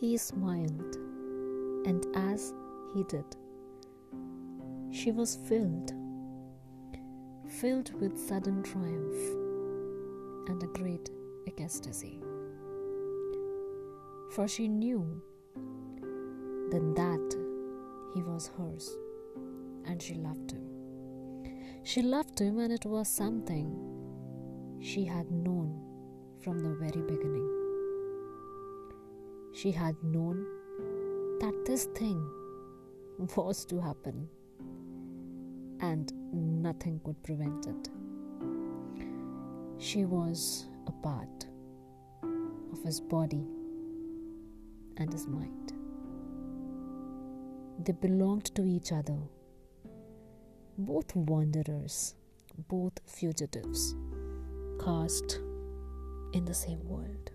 He smiled, and as he did, she was filled, filled with sudden triumph and a great ecstasy. For she knew then that he was hers and she loved him. She loved him, and it was something she had known from the very beginning. She had known that this thing was to happen, and nothing could prevent it. She was a part of his body and his mind. They belonged to each other both wanderers, both fugitives, cast in the same world.